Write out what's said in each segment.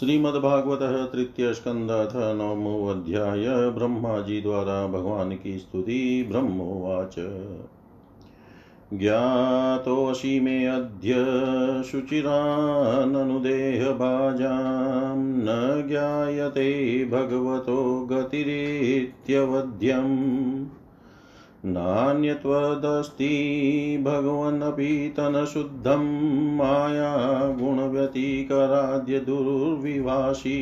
श्रीमद्भागवत तृतीय स्कंद अथ नवमो अध्याय ब्रह्मा जी द्वारा भगवान की स्तुति ब्रह्मोवाच। ज्ञातोऽसि मे अद्य शुचिराननुदेहभाजां न ज्ञायते भगवतो गतिरित्यवध्यम्। नान्यत्वदस्ति भगवन्नपि तनशुद्धं माया गुणव्यतिकराद्य दुर्विवासी।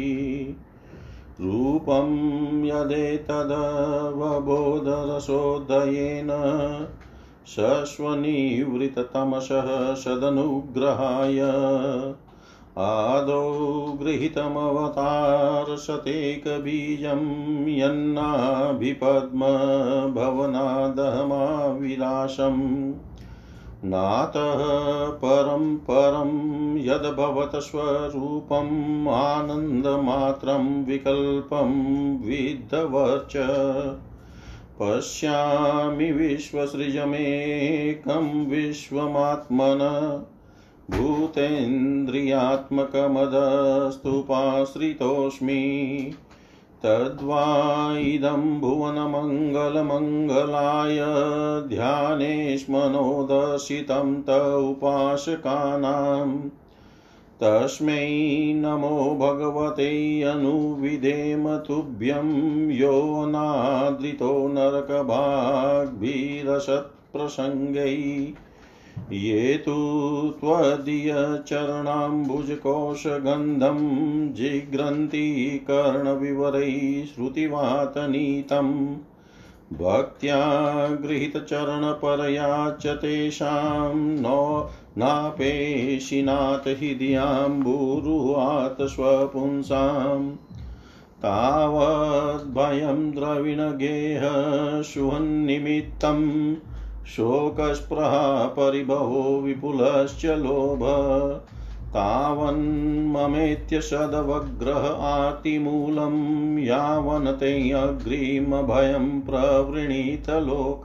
रूपं यदेतदवबोधरसोदयेन शश्वनिवृततमसः सदनुग्रहाय आदौ गृहीतमवतारशतेकबीजं यन्नाभिपद्मभवनादहमाविलासम् नातः परं परं यद्भवत स्वरूपम् आनन्दमात्रं विकल्पं विद्धवर्च। पश्यामि विश्वसृजमेकं विश्वमात्मन। भूतेन्द्रियात्मकमदस्तुपाश्रितोऽस्मि। तद्वा इदं भुवनमङ्गलमङ्गलाय ध्यानेश्मनोदर्शितं त उपासकानाम्। तस्मै नमो भगवते अनुविधेम तुभ्यं यो नादृतो नरकभाग्भिरसत्प्रसङ्गै। ये तु त्वदीयचरणाम्बुजकोशगन्धं जिघ्रन्ति कर्णविवरैः श्रुतिवातनीतं। भक्त्या गृहीतचरणपरया च तेषां नो नापेशिनाथ हृदयाम्बुरुहात् स्वपुंसाम् तावद्भयं द्रविणगेह शोकस्पृहा परिभवो विपुलश्च लोभ। तावन्ममेत्य सदवग्रह आतिमूलं यावनतेऽग्रिमभयं प्रवृणीतलोक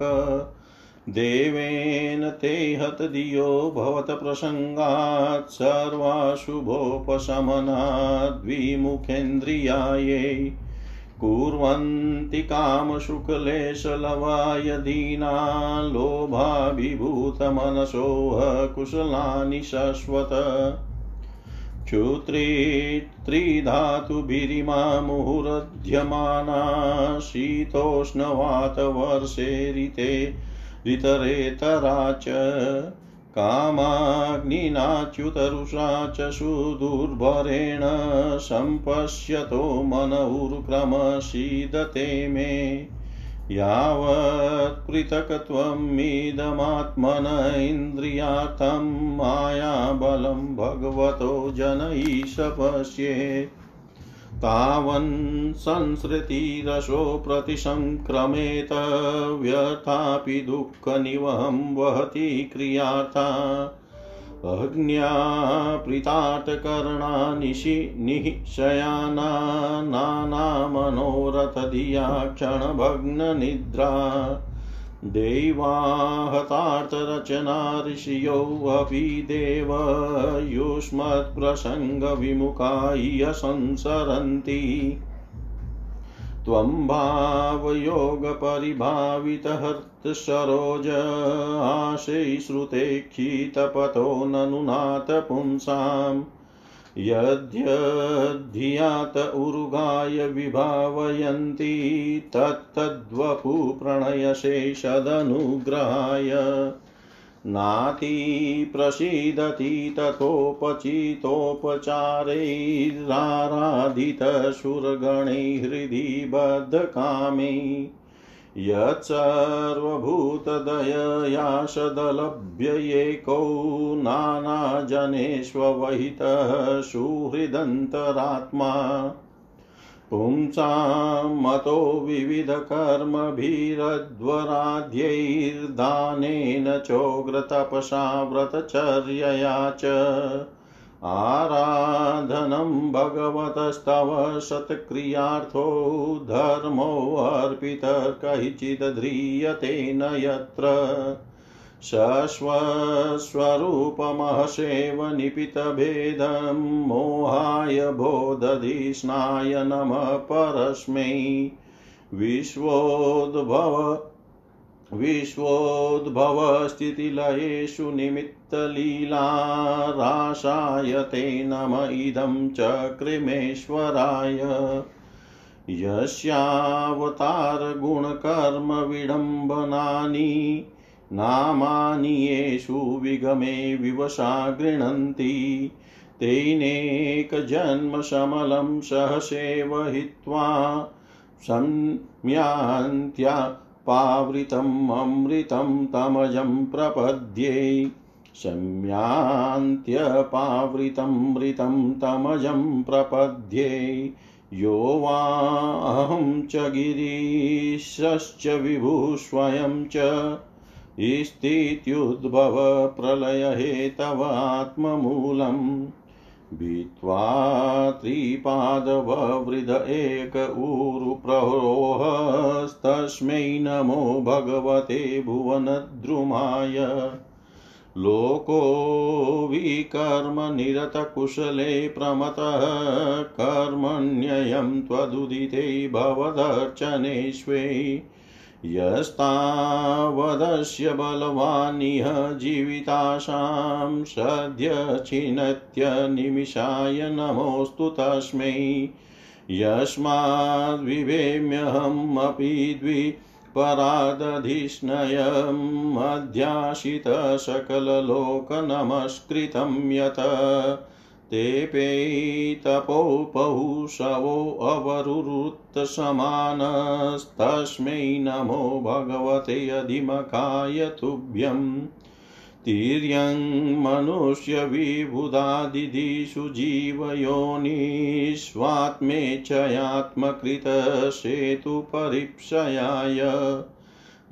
देवेन ते हतधियो भवतप्रसङ्गात् सर्वाशुभोपशमनाद्विमुखेन्द्रियायै। कुर्वन्ति कामशुक्लेशलवायदीना लोभाभिभूतमनसोह कुशलानि शश्वत। क्षुत्रित्रिधातुभिरिमा मुहुरध्यमाना शीतोष्णवातवर्षे ऋते ऋतरेतरा च कामाग्निनाच्युतरुषा च सुदुर्भरेण सम्पश्यतो मनऊर्क्रमशीदते मे। यावत् पृथक्त्वमिदमात्मन इन्द्रियार्थं मायाबलं भगवतो जनैशपश्येत् तावन् संसृतिरसो प्रतिसङ्क्रमेत व्यर्थापि दुःखनिवहं वहति क्रियार्था अग्न्याप्रीतार्थकरणानिशि निःशयाना नानामनोरथधिया क्षणभग्ननिद्रा। दैवाहतार्थरचना ऋषियोऽपि देव युष्मत्प्रसङ्गविमुखा इह संसरन्ति त्वं भावयोगपरिभावितहर्तसरोज आशैश्रुतेक्षितपथो ननुनाथ पुंसाम् यद्यद्धियात उरुगाय विभावयन्ति तत्तद्वपु प्रणयशेषदनुग्रहाय। नाति प्रसीदति तथोपचितोपचारैराराधितशुरगणैः हृदि बद्धकामै। यत्सर्वभूतदययाशदलभ्येको नानाजनेष्वहितः सुहृदन्तरात्मा। पुंसामतो विविधकर्मभिरध्वराध्यैर्दानेन चोग्रतपसा व्रतचर्यया च आराधनं भगवतस्तव सत्क्रियार्थो धर्मोऽर्पितः कैचिद् ध्रियते न यत्र। सस्वस्वरूपमहसेव निपितभेदं मोहाय बोधधिष्णाय नमः परस्मै। विश्वोद्भव विश्वोद्भवस्थितिलयेषु निमित्तलीलाराशाय ते नम इदं च कृमेश्वराय यस्यावतारगुणकर्मविडम्बनानि नामानि येषु विगमे विवशा गृह्णन्ति। तेनेकजन्मशमलं सहसेव हित्वा संम्यान्त्या पावृतम् अमृतं तमजं प्रपद्ये। संयान्त्यपावृतमृतं तमजं प्रपद्ये। यो वाहं च गिरीशश्च विभुः स्वयं च स्थित्युद्भवप्रलयहेतवात्ममूलम् भित्त्वा त्रिपादववृद एक ऊरुप्ररोहस्तस्मै नमो भगवते भुवनद्रुमाय। लोको विकर्मनिरतकुशले प्रमतः कर्मण्ययं त्वदुदिते भवदर्चनेष्वै यस्तावदस्य बलवानिह जीविताशां सद्य छिनत्य निमिषाय नमोऽस्तु तस्मै। यस्माद्विवेम्यहमपि द्वि परादधिष्णयम् अध्याशितसकललोकनमस्कृतं यत्। तेऽपे तपोपहुषवोऽवरुरुत्तसमानस्तस्मै नमो भगवते अधिमकाय तुभ्यम् तिर्यं मनुष्यविबुधादिदिषु जीवयोनिष्वात्मेच्छयात्मकृतसेतुपरीक्षयाय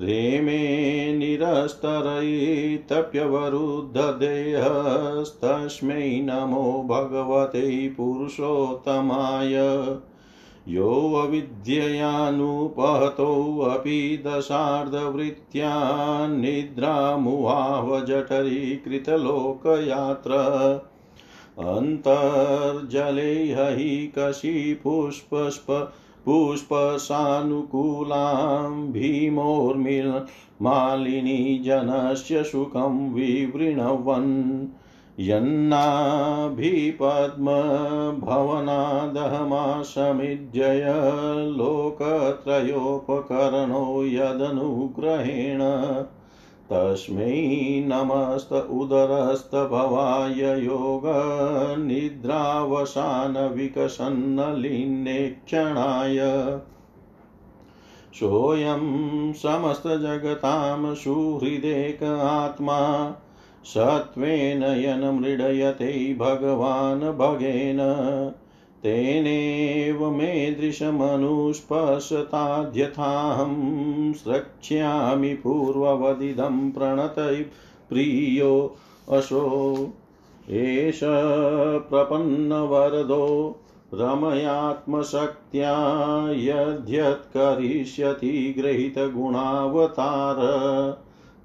रेमे निरस्तरैतप्यवरुद्धदेहस्तस्मै नमो भगवते पुरुषोत्तमाय। योऽविद्ययानुपहतोऽपि दशार्धवृत्त्या निद्रामुवाहजठरीकृतलोकयात्र अन्तर्जले हि कशिपुष्पस्प पुष्पसानुकूलां भीमोर्मिमालिनी जनस्य सुखं विवृणवन्। यन्नाभिपद्मभवनादहमाशमिज्जय लोकत्रयोपकरणो यदनुग्रहेण। तस्मै नमस्त उदरस्तभवाय योगनिद्रावसानविकसन्नलिन्नेक्षणाय सोऽयं समस्तजगतां सुहृदेक आत्मा सत्त्वेन यन्मृडयते भगवान् भगेन तेनेव मेदृशमनुस्पशताद्यथाहं स्रक्ष्यामि पूर्ववदिदं प्रणतै प्रियो असो एष प्रपन्नवरदो रमयात्मशक्त्या यद्यत्करिष्यति गृहीतगुणावतार।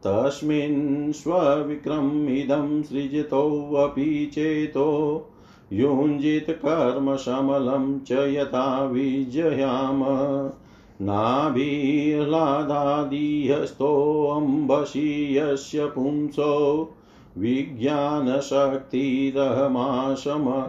तस्मिन् स्वविक्रमिदं सृजतोऽपि चेतो युञ्जितकर्मशमलं च यथा विजयाम। नाभिह्लादादिहस्तोऽम्बसि यस्य पुंसो विज्ञानशक्तिरहमाशम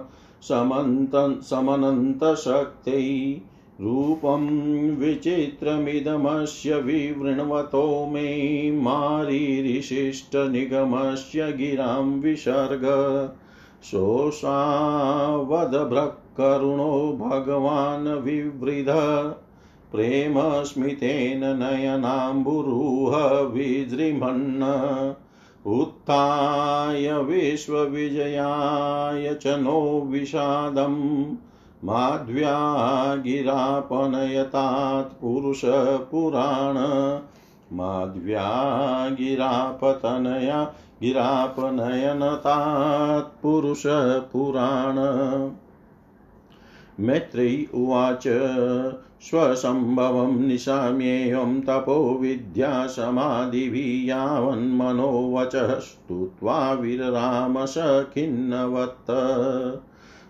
समनन्तशक्त्यै रूपं विचित्रमिदमस्य विवृण्वतो मे मारीरिशिष्टनिगमस्य गिरां विसर्ग। शोषावदभ्रकरुणो भगवान् विवृध प्रेमस्मितेन नयनाम्बुरुह विजृम्भन्। उत्थाय विश्वविजयाय च नो विषादम् माध्व्या गिरापनयतात् पुरुषपुराण। माध्व्या गिरापतनया गिरापनयनतात् पुरुषपुराण मैत्रेयी उवाच, स्वसम्भवं निशाम्येयं तपो विद्यासमाधिभिः यावन्मनोवचः स्तुत्वा विररामस खिन्नवत्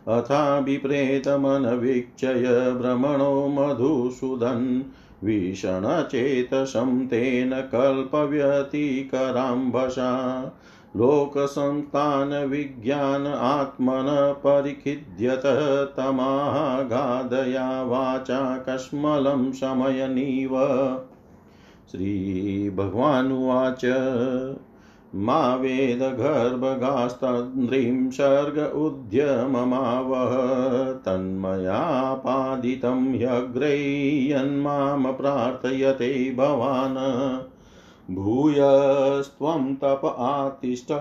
अथाभिप्रेतमनवीक्षय भ्रमणो मधुसूदन् भीषणचेतसं तेन कल्पव्यतिकराम्भसा लोकसंस्थानविज्ञान आत्मन परिखिद्यत तमागादया वाचा कस्मलं शमयनीव श्रीभगवानुवाच। मा वेदगर्भगास्तन्द्रीं सर्ग उद्यममावह तन्मयापादितं ह्यग्रय्यन्मां प्रार्थयते भवान्। भूयस्त्वं तप आतिष्ठ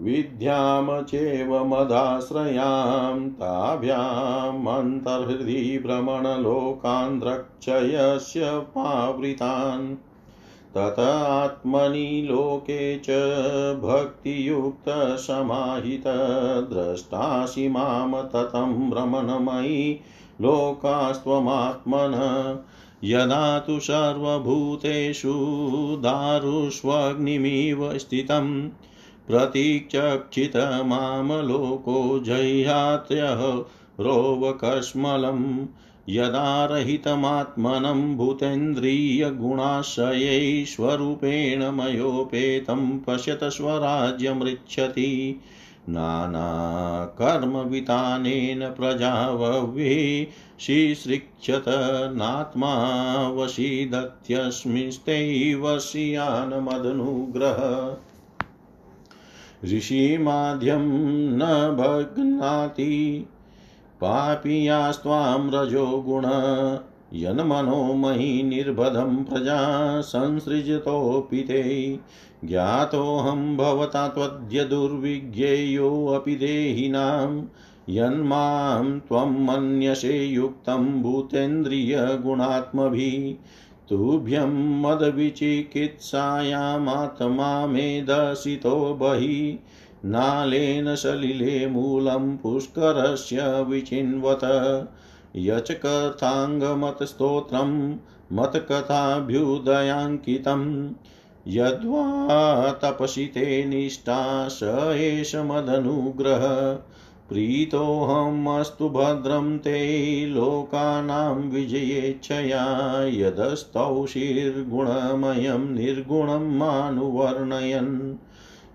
विद्यां चैव मदाश्रयां ताभ्यामन्तर्हृदि भ्रमणलोकान् द्रक्षयस्य पावृतान्। तत आत्मनि लोके च भक्तियुक्तसमाहितद्रष्टासि माँ ततं भ्रमणमयि लोकास्त्वमात्मन। यदा तु सर्वभूतेषु दारुष्वग्निमिव स्थितं, प्रतीक्षक्षित माँ लोको जह्यात्यः रोवकश्मलम् यदा रहितमात्मनं भूतेन्द्रियगुणाशयैश्वरूपेण मयोपेतं पश्यत स्वराज्यमृच्छति। नानाकर्मवितानेन प्रजावविशिसृक्षत नात्मा वशीदत्यस्मिस्तैवशीयानमदनुग्रह ऋषिमाध्यं न भग्नाति पापीयास्त्वां रजो गुण। यन्मनोमयि निर्बधं प्रजा संसृजतोऽपि ते। ज्ञातोऽहं भवता त्वद्य दुर्विज्ञेयोऽपि देहिनां। यन्मां त्वं मन्यसे युक्तं भूतेन्द्रियगुणात्मभिः। तुभ्यं मदविचिकित्सायामात्मा मेदसितो बहिः। नालेन सलिले मूलं पुष्करस्य विचिन्वत। यचकथाङ्गमतस्तोत्रं मतकथाभ्युदयाङ्कितम् यद्वा तपसि ते निष्ठा स एष मदनुग्रह। प्रीतोऽहमस्तु भद्रं ते लोकानां विजयेच्छया। यदस्तौषिर्गुणमयं निर्गुणं मानुवर्णयन्।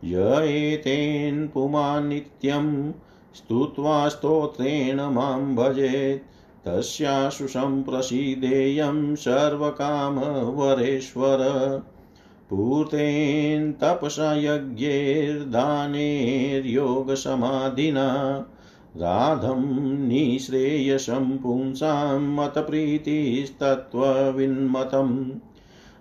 य एतेन पुमान्नित्यं स्तुत्वा स्तोत्रेण माँ भजेत्। तस्याशु सम्प्रसीदेयं सर्वकामवरेश्वर। पूर्तेन तपसा यज्ञैर्दानैर्योगसमाधिना। राधं निःश्रेयसं पुंसां मतप्रीतिस्तत्त्वविन्मतम्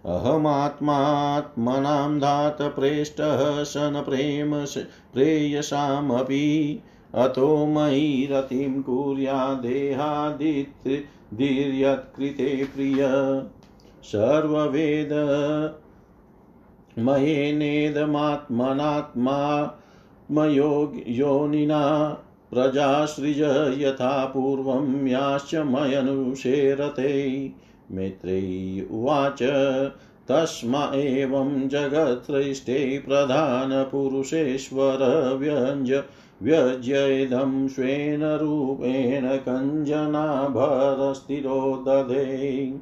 अहमात्मात्मनां धातप्रेष्टः सनप्रेम प्रेयसामपि। अतो मयि रतिं कुर्यादेहादिर्यत्कृते प्रिय। सर्ववेद मयेनेदमात्मनात्मा मयोनिना प्रजासृज यथा पूर्वं याश्च मयनुषेरते मैत्रेयी उवाच, तस्मा एवं जगत्सृष्टे प्रधानपुरुषेश्वर व्यञ्ज स्वेन रूपेण कञ्जनाभरस्थिरो दधे।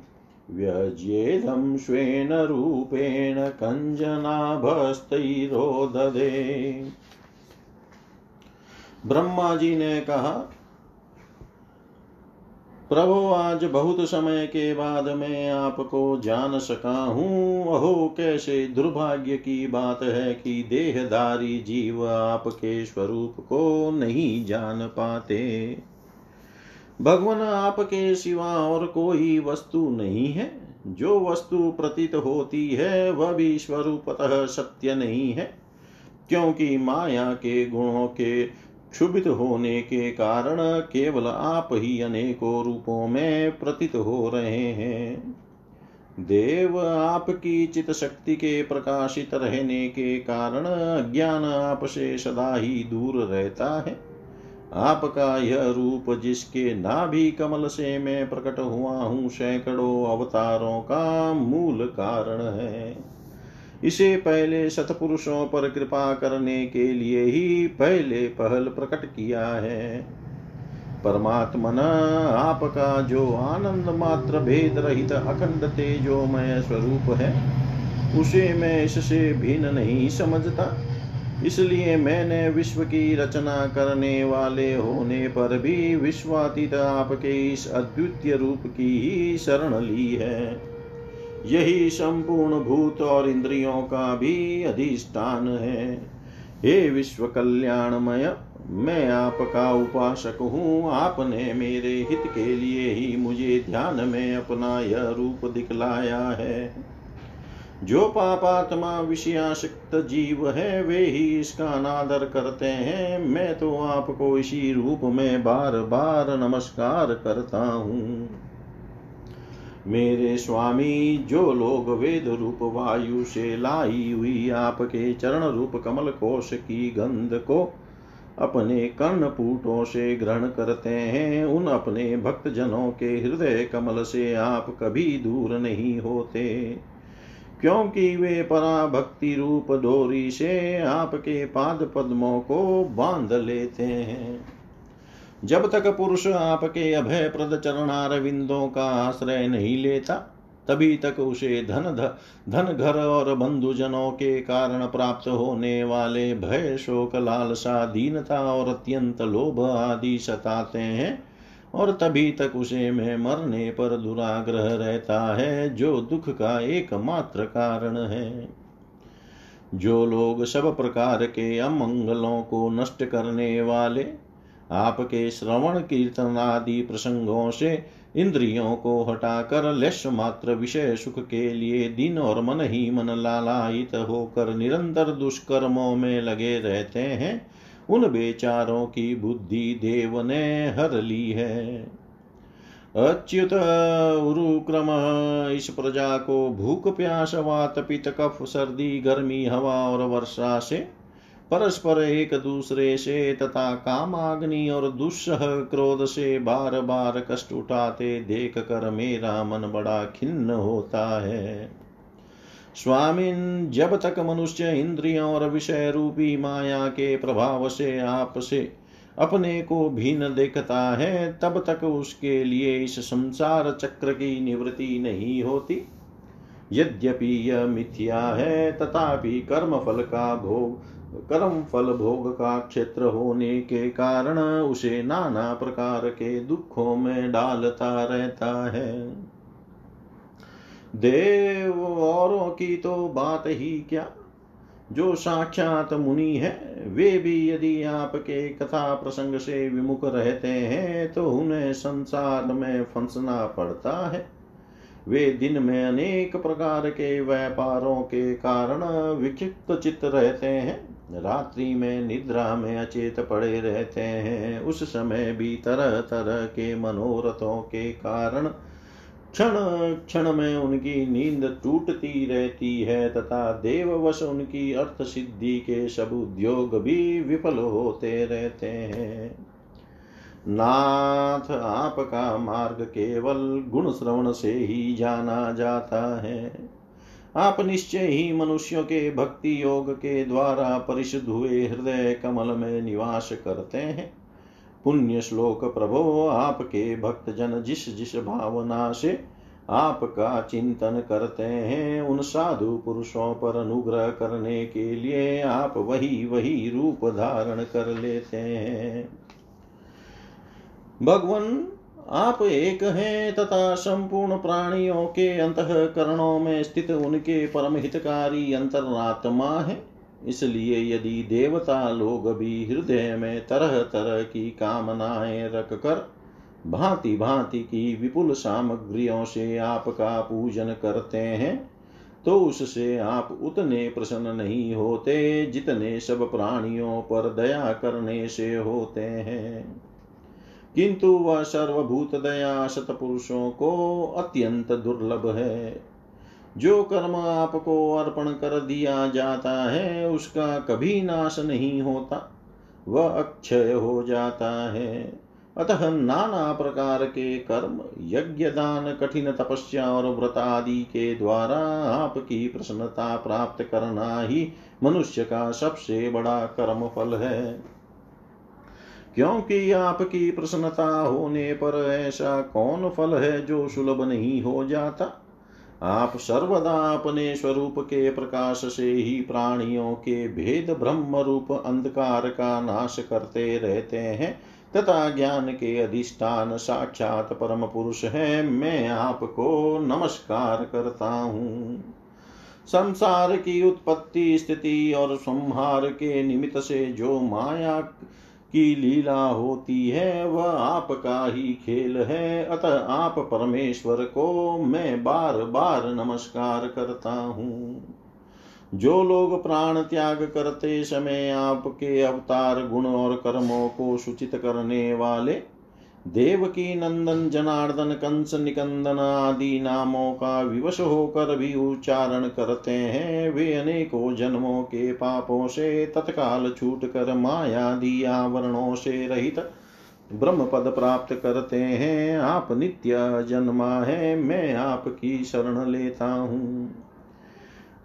व्यज्येदं स्वेन रूपेण कंजनाभस्तैरोदधे ब्रह्मा जी ने कहा प्रभु, आज बहुत समय के बाद मैं आपको जान सका हूँ। अहो, कैसे दुर्भाग्य की बात है कि देहधारी जीव आपके स्वरूप को नहीं जान पाते। भगवान, आपके सिवा और कोई वस्तु नहीं है। जो वस्तु प्रतीत होती है, वह भी स्वरूपतः सत्य नहीं है। क्योंकि माया के गुणों के क्षुभित होने के कारण केवल आप ही अनेकों रूपों में प्रतीत हो रहे हैं। देव आपकी चित शक्ति के प्रकाशित रहने के कारण ज्ञान आपसे सदा ही दूर रहता है। आपका यह रूप जिसके नाभि कमल से मैं प्रकट हुआ हूँ, सैकड़ों अवतारों का मूल कारण है। इसे पहले सतपुरुषों पर कृपा करने के लिए ही पहले पहल प्रकट किया है। परमात्मन, आपका जो आनंद मात्र भेद रहित अखंड तेजोमय स्वरूप है, उसे मैं इससे भिन्न नहीं समझता। इसलिए मैंने विश्व की रचना करने वाले होने पर भी विश्वातीत आपके इस अद्वितीय रूप की ही शरण ली है। यही संपूर्ण भूत और इंद्रियों का भी अधिष्ठान है। हे विश्व कल्याणमय मैं आपका उपासक हूँ। आपने मेरे हित के लिए ही मुझे ध्यान में अपना यह रूप दिखलाया है। जो पापात्मा विषयाशक्त जीव है, वे ही इसका अनादर करते हैं। मैं तो आपको इसी रूप में बार बार नमस्कार करता हूँ। मेरे स्वामी, जो लोग वेद रूप वायु से लाई हुई आपके चरण रूप कमल कोश की गंध को अपने कर्णपुटों से ग्रहण करते हैं, उन अपने भक्त जनों के हृदय कमल से आप कभी दूर नहीं होते। क्योंकि वे पराभक्ति रूप डोरी से आपके पाद पद्मों को बाँध लेते हैं। जब तक पुरुष आपके अभय प्रद चरणार विंदों का आश्रय नहीं लेता, तभी तक उसे धन धन घर और बंधुजनों के कारण प्राप्त होने वाले भय, शोक, लालसा, दीनता और अत्यंत लोभ आदि सताते हैं और तभी तक उसे में मरने पर दुराग्रह रहता है, जो दुख का एकमात्र कारण है। जो लोग सब प्रकार के अमंगलों को नष्ट करने वाले आपके श्रवण कीर्तन आदि प्रसंगों से इंद्रियों को हटाकर लेश मात्र विषय सुख के लिए दिन और मन ही मन लालायित होकर निरंतर दुष्कर्मों में लगे रहते हैं। उन बेचारों की बुद्धि देव ने हर ली है। अच्युत उरुक्रम, इस प्रजा को भूख प्यास, वात पित कफ, सर्दी, गर्मी, हवा और वर्षा से परस्पर एक दूसरे से तथा कामाग्नि और दुस्सह क्रोध से बार बार कष्ट उठाते देख कर मेरा मन बड़ा खिन्न होता है। स्वामिन, जब तक मनुष्य इंद्रियों और विषय रूपी माया के प्रभाव से आपसे अपने को भिन्न देखता है, तब तक उसके लिए इस संसार चक्र की निवृत्ति नहीं होती। यद्यपि यह मिथ्या है, तथापि कर्म फल का भोग कर्म फल भोग का क्षेत्र होने के कारण उसे नाना प्रकार के दुखों में डालता रहता है। देव औरों की तो बात ही क्या? जो साक्षात मुनि है, वे भी यदि आपके कथा प्रसंग से विमुख रहते हैं तो उन्हें संसार में फंसना पड़ता है। वे दिन में अनेक प्रकार के व्यापारों के कारण विक्षिप्त चित्त रहते हैं। रात्रि में निद्रा में अचेत पड़े रहते हैं। उस समय भी तरह तरह के मनोरथों के कारण क्षण क्षण में उनकी नींद टूटती रहती है तथा देववश उनकी अर्थ सिद्धि के सब उद्योग भी विफल होते रहते हैं। नाथ, आपका मार्ग केवल गुण श्रवण से ही जाना जाता है। आप निश्चय ही मनुष्यों के भक्ति योग के द्वारा परिशुद्ध हुए हृदय कमल में निवास करते हैं। पुण्य श्लोक, प्रभो, आपके भक्त जन जिस जिस भावना से आपका चिंतन करते हैं, उन साधु पुरुषों पर अनुग्रह करने के लिए आप वही वही रूप धारण कर लेते हैं। भगवान आप एक हैं तथा संपूर्ण प्राणियों के अंतकरणों में स्थित उनके परम हितकारी अंतरात्मा है। इसलिए यदि देवता लोग भी हृदय में तरह तरह की कामनाएँ रख कर भांति भांति की विपुल सामग्रियों से आपका पूजन करते हैं तो उससे आप उतने प्रसन्न नहीं होते जितने सब प्राणियों पर दया करने से होते हैं। किंतु वह सर्वभूत दया सतपुरुषों को अत्यंत दुर्लभ है। जो कर्म आपको अर्पण कर दिया जाता है, उसका कभी नाश नहीं होता। वह अक्षय हो जाता है। अतः नाना प्रकार के कर्म, यज्ञ दान, कठिन तपस्या और व्रत आदि के द्वारा आपकी प्रसन्नता प्राप्त करना ही मनुष्य का सबसे बड़ा कर्म फल है। क्योंकि आपकी प्रसन्नता होने पर ऐसा कौन फल है जो सुलभ नहीं हो जाता? आप सर्वदा अपने स्वरूप के प्रकाश से ही प्राणियों के भेद ब्रह्म रूप अंधकार का नाश करते रहते हैं, तथा ज्ञान के अधिष्ठान साक्षात परम पुरुष है। मैं आपको नमस्कार करता हूँ। संसार की उत्पत्ति, स्थिति और संहार के निमित्त से जो माया की लीला होती है, वह आपका ही खेल है। अतः आप परमेश्वर को मैं बार बार नमस्कार करता हूँ। जो लोग प्राण त्याग करते समय आपके अवतार, गुण और कर्मों को सूचित करने वाले देवकी नंदन, जनार्दन, कंस, निकंदन आदि नामों का विवश होकर भी उच्चारण करते हैं। वे अनेकों जन्मों के पापों से तत्काल छूट कर मायादि आवरणों से रहित ब्रह्म पद प्राप्त करते हैं। आप नित्य जन्मा है, मैं आपकी शरण लेता हूँ।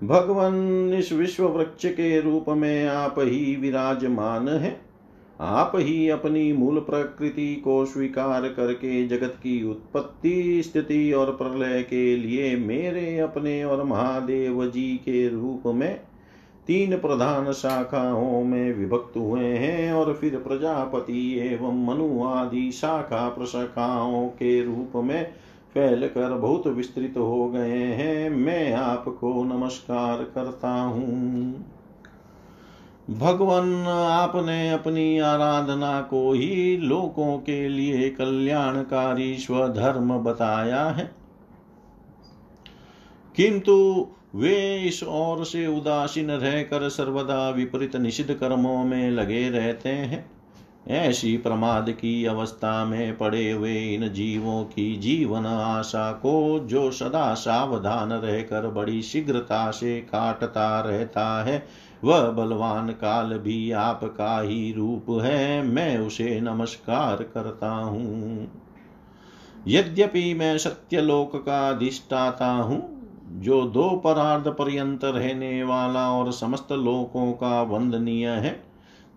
भगवान इस विश्व वृक्ष के रूप में आप ही विराजमान है। आप ही अपनी मूल प्रकृति को स्वीकार करके जगत की उत्पत्ति, स्थिति और प्रलय के लिए मेरे, अपने और महादेव जी के रूप में तीन प्रधान शाखाओं में विभक्त हुए हैं और फिर प्रजापति एवं मनु आदि शाखा प्रशाखाओं के रूप में फैल कर बहुत विस्तृत हो गए हैं। मैं आपको नमस्कार करता हूँ। भगवान, आपने अपनी आराधना को ही लोगों के लिए कल्याणकारी स्वधर्म बताया है। किंतु वे इस ओर से उदासीन रहकर सर्वदा विपरीत निषिद्ध कर्मों में लगे रहते हैं। ऐसी प्रमाद की अवस्था में पड़े हुए इन जीवों की जीवन आशा को जो सदा सावधान रहकर बड़ी शीघ्रता से काटता रहता है, वह बलवान काल भी आपका ही रूप है, मैं उसे नमस्कार करता हूँ। यद्यपि मैं सत्यलोक का अधिष्ठाता हूँ, जो दो परार्ध पर्यंत रहने वाला और समस्त लोकों का वंदनीय है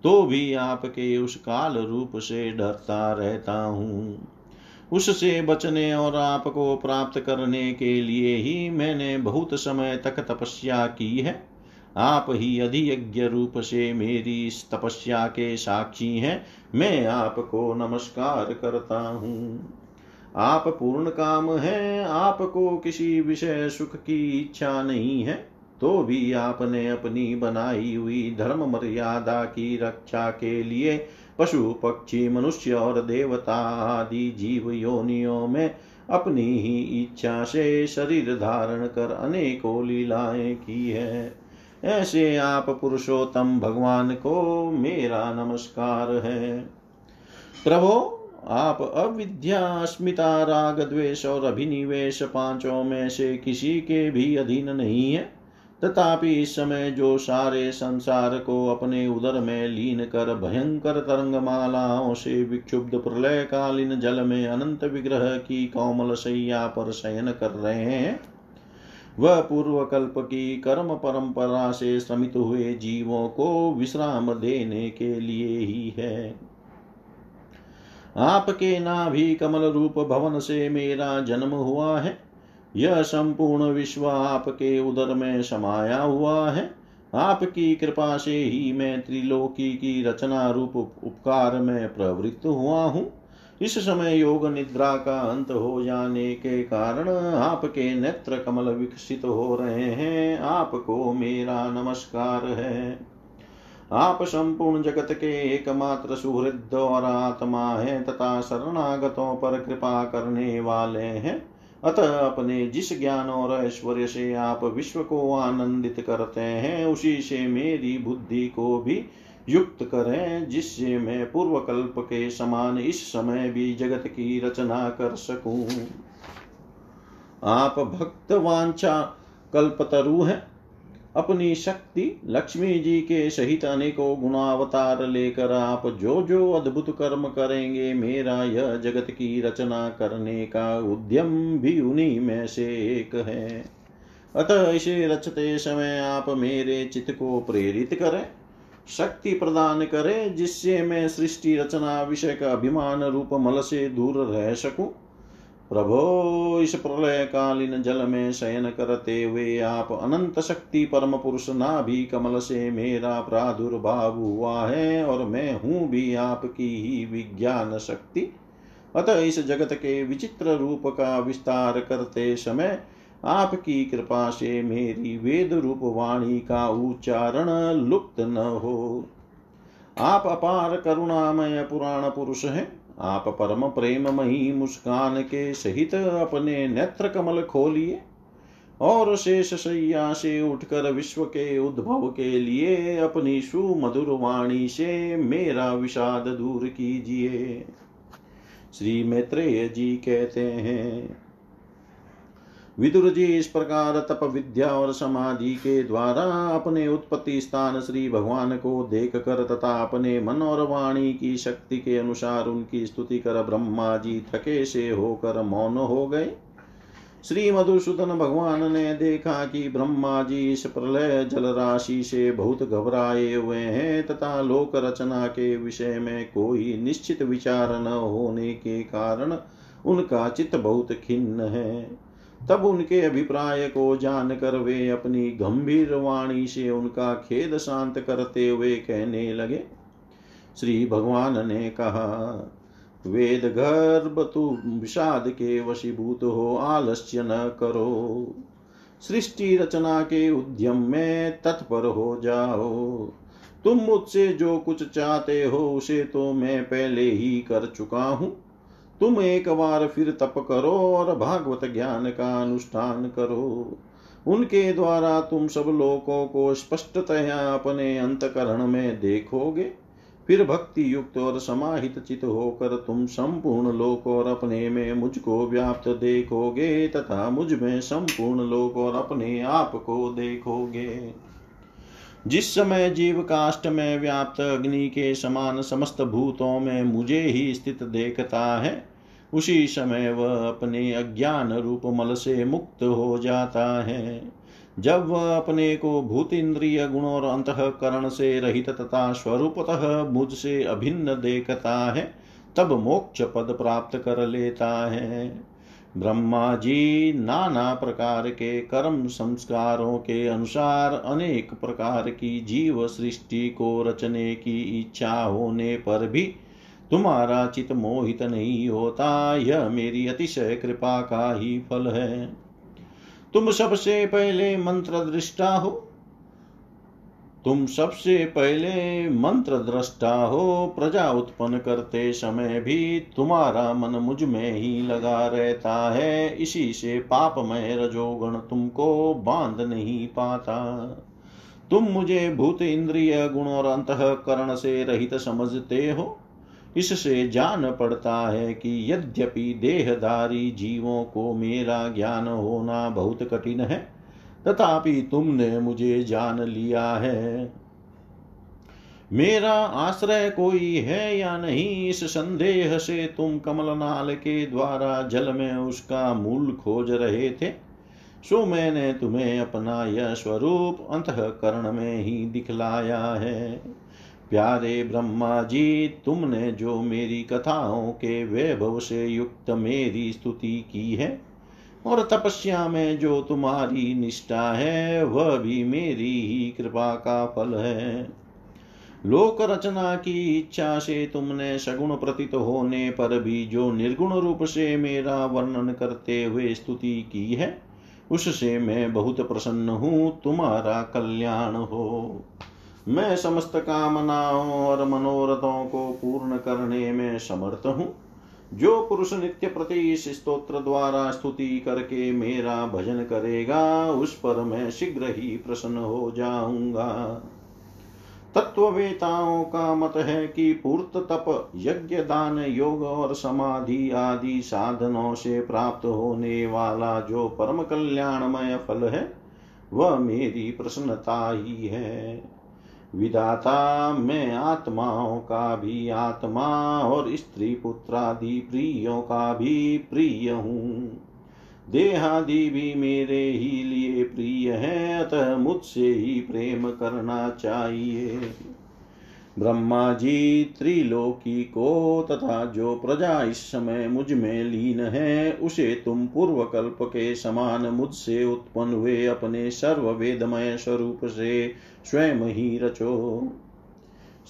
तो भी आपके उस काल रूप से डरता रहता हूँ। उससे बचने और आपको प्राप्त करने के लिए ही मैंने बहुत समय तक तपस्या की है। आप ही अधियज्ञ रूप से मेरी इस तपस्या के साक्षी हैं। मैं आपको नमस्कार करता हूँ। आप पूर्ण काम हैं, आपको किसी विषय सुख की इच्छा नहीं है। तो भी आपने अपनी बनाई हुई धर्म मर्यादा की रक्षा के लिए पशु, पक्षी, मनुष्य और देवता आदि जीव योनियों में अपनी ही इच्छा से शरीर धारण कर अनेकों लीलाएँ की है। ऐसे आप पुरुषोत्तम भगवान को मेरा नमस्कार है। प्रभो, आप अविद्या, अस्मिता, राग, द्वेष और अभिनिवेश पाँचों में से किसी के भी अधीन नहीं है। तथापि इस समय जो सारे संसार को अपने उदर में लीन कर भयंकर तरंग मालाओं से विक्षुब्ध प्रलय कालीन जल में अनंत विग्रह की कोमल सैया पर शयन कर रहे हैं, वह पूर्व कल्प की कर्म परंपरा से श्रमित हुए जीवों को विश्राम देने के लिए ही है। आपके नाभि कमल रूप भवन से मेरा जन्म हुआ है। यह संपूर्ण विश्व आपके उदर में समाया हुआ है। आपकी कृपा से ही मैं त्रिलोकी की रचना रूप उपकार में प्रवृत्त हुआ हूँ। इस समय योग निद्रा का अंत हो जाने के कारण आपके नेत्र कमल विकसित हो रहे हैं। आपको मेरा नमस्कार है। आप संपूर्ण जगत के एकमात्र सुहृद और आत्मा है तथा शरणागतों पर कृपा करने वाले हैं। अतः अपने जिस ज्ञान और ऐश्वर्य से आप विश्व को आनंदित करते हैं, उसी से मेरी बुद्धि को भी युक्त करें, जिससे मैं पूर्व कल्प के समान इस समय भी जगत की रचना कर सकूँ। आप भक्त वांछा कल्पतरु हैं। अपनी शक्ति लक्ष्मी जी के सहित अनेकों गुणावतार लेकर आप जो जो अद्भुत कर्म करेंगे, मेरा यह जगत की रचना करने का उद्यम भी उन्हीं में से एक है। अतः इसे रचते समय आप मेरे चित्त को प्रेरित करें, शक्ति प्रदान करें, जिससे मैं सृष्टि रचना विषय का अभिमान रूप मल से दूर रह सकूँ। प्रभो, इस प्रलय कालीन जल में शयन करते हुए आप अनंत शक्ति परम पुरुष ना भी कमल से मेरा प्रादुर्भाव हुआ है और मैं हूँ भी आपकी ही विज्ञान शक्ति। अतः इस जगत के विचित्र रूप का विस्तार करते समय आपकी कृपा से मेरी वेद रूप वाणी का उच्चारण लुप्त न हो। आप अपार करुणामय पुराण पुरुष हैं। आप परम प्रेम मही मुस्कान के सहित अपने नेत्र कमल खोलिए और शेष सैया से उठकर विश्व के उद्भव के लिए अपनी सुमधुर वाणी से मेरा विषाद दूर कीजिए। श्री मैत्रेय जी कहते हैं विदुर जी इस प्रकार तप विद्या और समाधि के द्वारा अपने उत्पत्ति स्थान श्री भगवान को देख कर तथा अपने मन और वाणी की शक्ति के अनुसार उनकी स्तुति कर ब्रह्मा जी थके से होकर मौन हो गए। श्री मधुसूदन भगवान ने देखा कि ब्रह्मा जी इस प्रलय जल राशि से बहुत घबराए हुए हैं तथा लोक रचना के विषय में कोई निश्चित विचार न होने के कारण उनका चित्त बहुत खिन्न है। तब उनके अभिप्राय को जानकर वे अपनी गंभीर वाणी से उनका खेद शांत करते हुए कहने लगे। श्री भगवान ने कहा, वेद गर्भ तु विषाद के वशीभूत हो, आलस्य न करो। सृष्टि रचना के उद्यम में तत्पर हो जाओ। तुम मुझसे जो कुछ चाहते हो, उसे तो मैं पहले ही कर चुका हूँ। तुम एक बार फिर तप करो और भागवत ज्ञान का अनुष्ठान करो। उनके द्वारा तुम सब लोगों को स्पष्टतया अपने अंतकरण में देखोगे। फिर भक्ति युक्त और समाहित चित होकर तुम संपूर्ण लोक और अपने में मुझको व्याप्त देखोगे तथा मुझमें संपूर्ण लोक और अपने आप को देखोगे। जिस समय जीव काष्ट में व्याप्त अग्नि के समान समस्त भूतों में मुझे ही स्थित देखता है उसी समय वह अपने अज्ञान रूप मल से मुक्त हो जाता है। जब वह अपने को भूत इंद्रिय गुण और अंतकरण से रहित तथा स्वरूपतः मुझसे अभिन्न देखता है, तब मोक्ष पद प्राप्त कर लेता है। ब्रह्मा जी नाना प्रकार के कर्म संस्कारों के अनुसार अनेक प्रकार की जीव सृष्टि को रचने की इच्छा होने पर भी तुम्हारा चित मोहित नहीं होता, यह मेरी अतिशय कृपा का ही फल है। तुम सबसे पहले मंत्र दृष्टा हो। तुम सबसे पहले मंत्र दृष्टा हो। प्रजा उत्पन्न करते समय भी तुम्हारा मन मुझमें ही लगा रहता है। इसी से पापमय रजोगण तुमको बाँध नहीं पाता। तुम मुझे भूत इंद्रिय गुण और अंतकरण से रहित समझते हो। इससे जान पड़ता है कि यद्यपि देहधारी जीवों को मेरा ज्ञान होना बहुत कठिन है, तथापि तुमने मुझे जान लिया है। मेरा आश्रय कोई है या नहीं, इस संदेह से तुम कमलनाल के द्वारा जल में उसका मूल खोज रहे थे, सो मैंने तुम्हें अपना यह स्वरूप अंतकरण में ही दिखलाया है। प्यारे ब्रह्मा जी, तुमने जो मेरी कथाओं के वैभव से युक्त मेरी स्तुति की है, और तपस्या में जो तुम्हारी निष्ठा है, वह भी मेरी ही कृपा का फल है। लोक रचना की इच्छा से तुमने सगुण प्रतीत होने पर भी जो निर्गुण रूप से मेरा वर्णन करते हुए स्तुति की है, उससे मैं बहुत प्रसन्न हूँ, तुम्हारा कल्याण हो। मैं समस्त कामनाओं और मनोरथों को पूर्ण करने में समर्थ हूँ। जो पुरुष नित्य प्रति इस स्त्रोत्र द्वारा स्तुति करके मेरा भजन करेगा, उस पर मैं शीघ्र ही प्रसन्न हो जाऊँगा। तत्ववेताओं का मत है कि पूर्त तप, यज्ञ, दान, योग और समाधि आदि साधनों से प्राप्त होने वाला जो परम कल्याणमय फल है, वह मेरी प्रसन्नता ही है। विदाता मैं आत्माओं का भी आत्मा और स्त्री पुत्रादि प्रियों का भी प्रिय हूँ। देहादि भी मेरे ही लिए प्रिय है, अतः मुझसे ही प्रेम करना चाहिए। ब्रह्मा जी त्रिलोकी को तथा जो प्रजा इस समय मुझमें लीन है, उसे तुम पूर्व कल्प के समान मुझसे उत्पन्न हुए अपने सर्व वेदमय स्वरूप से स्वयं ही रचो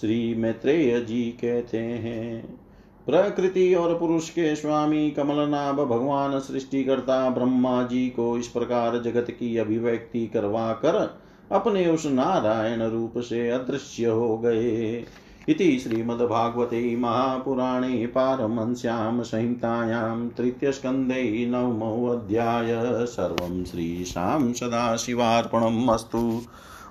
श्री मैत्रेय जी कहते हैं प्रकृति और पुरुष के स्वामी कमलनाभ भगवान सृष्टिकर्ता ब्रह्मा जी को इस प्रकार जगत की अभिव्यक्ति करवा कर अपने उस नारायण रूप से अदृश्य हो गए। इति श्रीमद्भागवते महापुराणे पारमंस्यां संहितायां तृतीयस्कन्धे नवमोऽध्याय सर्वं श्रीशां सदाशिवार्पणम् अस्तु।